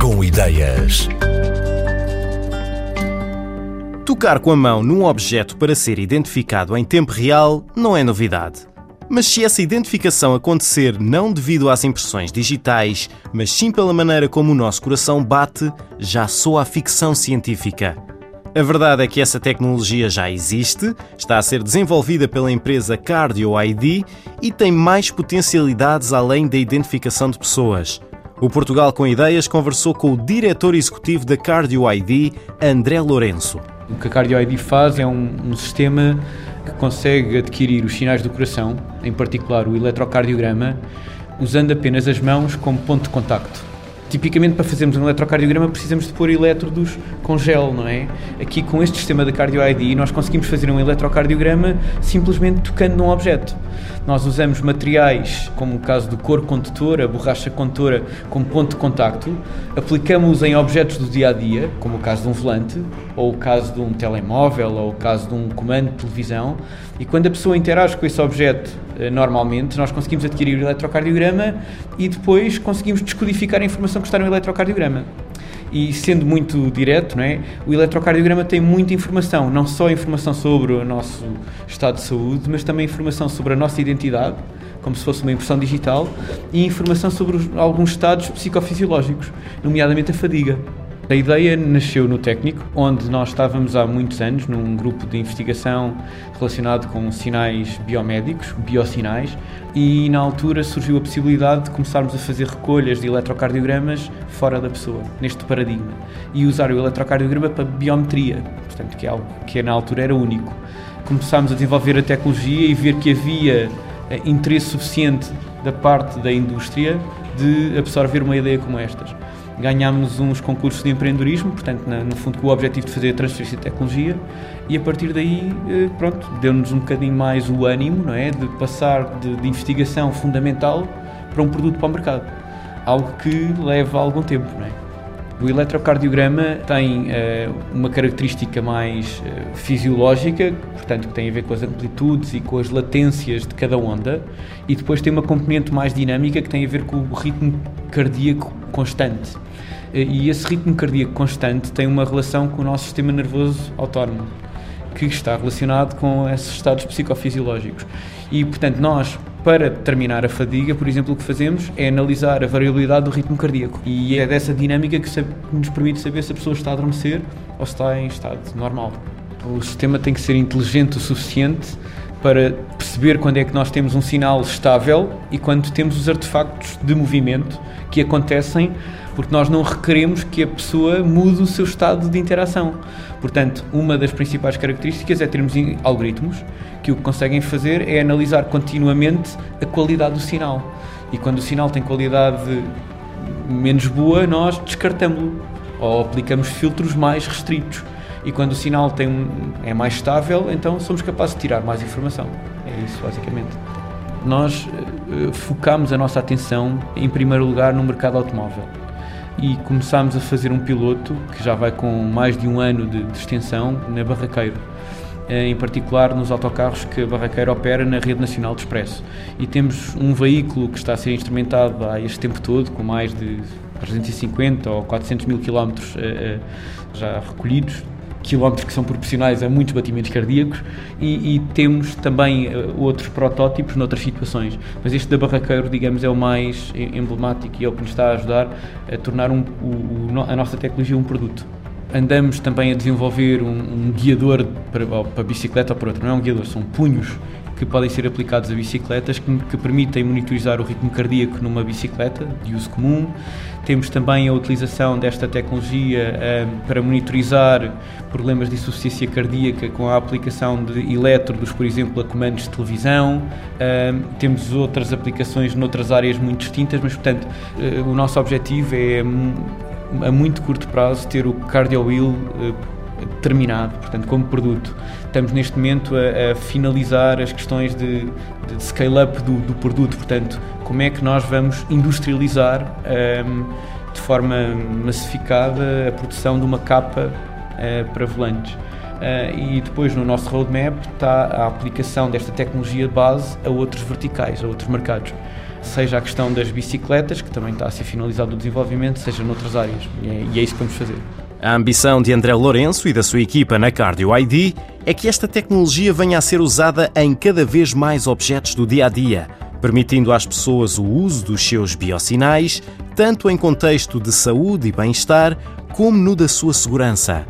Com ideias. Tocar com a mão num objeto para ser identificado em tempo real não é novidade. Mas se essa identificação acontecer não devido às impressões digitais, mas sim pela maneira como o nosso coração bate, já soa a ficção científica. A verdade é que essa tecnologia já existe, está a ser desenvolvida pela empresa Cardio ID e tem mais potencialidades além da identificação de pessoas. O Portugal com Ideias conversou com o diretor executivo da Cardio ID, André Lourenço. O que a Cardio ID faz é um, um sistema que consegue adquirir os sinais do coração, em particular o eletrocardiograma, usando apenas as mãos como ponto de contacto. Tipicamente, para fazermos um eletrocardiograma, precisamos de pôr elétrodos com gel, não é? Aqui, com este sistema da Cardio ID, nós conseguimos fazer um eletrocardiograma simplesmente tocando num objeto. Nós usamos materiais, como o caso do couro condutor, a borracha condutora, como ponto de contacto, aplicamos em objetos do dia a dia, como o caso de um volante, ou o caso de um telemóvel, ou o caso de um comando de televisão, e quando a pessoa interage com esse objeto eh, normalmente, nós conseguimos adquirir o eletrocardiograma e depois conseguimos descodificar a informação que está no eletrocardiograma e sendo muito direto, não é? o eletrocardiograma tem muita informação, não só informação sobre o nosso estado de saúde, mas também informação sobre a nossa identidade, como se fosse uma impressão digital, e informação sobre os, alguns estados psicofisiológicos, nomeadamente a fadiga. A ideia nasceu no técnico, onde nós estávamos há muitos anos num grupo de investigação relacionado com sinais biomédicos, biosinais, e na altura surgiu a possibilidade de começarmos a fazer recolhas de eletrocardiogramas fora da pessoa, neste paradigma, e usar o eletrocardiograma para biometria, portanto, que é algo que na altura era único. Começámos a desenvolver a tecnologia e ver que havia eh, interesse suficiente da parte da indústria de absorver uma ideia como estas ganhámos uns concursos de empreendedorismo, portanto, no fundo, com o objetivo de fazer a transferência de tecnologia, e a partir daí, eh, pronto, deu-nos um bocadinho mais o ânimo, não é? De passar de, de, investigação fundamental para um produto para o mercado. Algo que leva algum tempo, não é? O eletrocardiograma tem uh, uma característica mais uh, fisiológica, portanto, que tem a ver com as amplitudes e com as latências de cada onda, e depois tem uma componente mais dinâmica que tem a ver com o ritmo cardíaco constante. E esse ritmo cardíaco constante tem uma relação com o nosso sistema nervoso autónomo, que está relacionado com esses estados psicofisiológicos. E, portanto, nós, para determinar a fadiga, por exemplo, o que fazemos é analisar a variabilidade do ritmo cardíaco. E é dessa dinâmica que nos permite saber se a pessoa está a adormecer ou se está em estado normal. O sistema tem que ser inteligente o suficiente para perceber quando é que nós temos um sinal estável e quando temos os artefactos de movimento que acontecem porque nós não requeremos que a pessoa mude o seu estado de interação. Portanto, uma das principais características é termos algoritmos que o que conseguem fazer é analisar continuamente a qualidade do sinal. E quando o sinal tem qualidade menos boa, nós descartamos-lo ou aplicamos filtros mais restritos. E quando o sinal tem é mais estável, então somos capazes de tirar mais informação. É isso, basicamente. Nós uh, focamos a nossa atenção, em primeiro lugar, no mercado automóvel. E começámos a fazer um piloto, que já vai com mais de um ano de, de extensão, na Barraqueiro eh, em particular nos autocarros que a Barraqueira opera na rede nacional de expresso. E temos um veículo que está a ser instrumentado há este tempo todo, com mais de 350 ou 400 mil quilómetros eh, já recolhidos, quilómetros que são proporcionais a muitos batimentos cardíacos e, e, temos também uh, outros protótipos noutras situações. Mas este da Barraqueiro, digamos, é o mais emblemático e é o que nos está a ajudar a tornar um, o, a nossa tecnologia um produto. Andamos também a desenvolver um, um guiador para, para bicicleta ou para outro, não é um guiador, são punhos que podem ser aplicados a bicicletas que, que, permitem monitorizar o ritmo cardíaco numa bicicleta de uso comum. Temos também a utilização desta tecnologia um, para monitorizar problemas de insuficiência cardíaca com a aplicação de elétrodos, por exemplo, a comandos de televisão. Um, temos outras aplicações noutras áreas muito distintas, mas, portanto, uh, o nosso objetivo é, a muito curto prazo, ter o Cardio Wheel uh, terminado, portanto, como produto. Estamos neste momento a, a finalizar as questões de, de scale-up do, do, produto, portanto, como é que nós vamos industrializar um, de forma massificada a produção de uma capa uh, para volantes. Uh, e depois no nosso roadmap está a aplicação desta tecnologia de base a outros verticais, a outros mercados. Seja a questão das bicicletas, que também está a ser finalizado o desenvolvimento, seja noutras áreas. E é, e é isso que vamos fazer. A ambição de André Lourenço e da sua equipa na Cardio ID é que esta tecnologia venha a ser usada em cada vez mais objetos do dia a dia, permitindo às pessoas o uso dos seus biosinais, tanto em contexto de saúde e bem-estar, como no da sua segurança.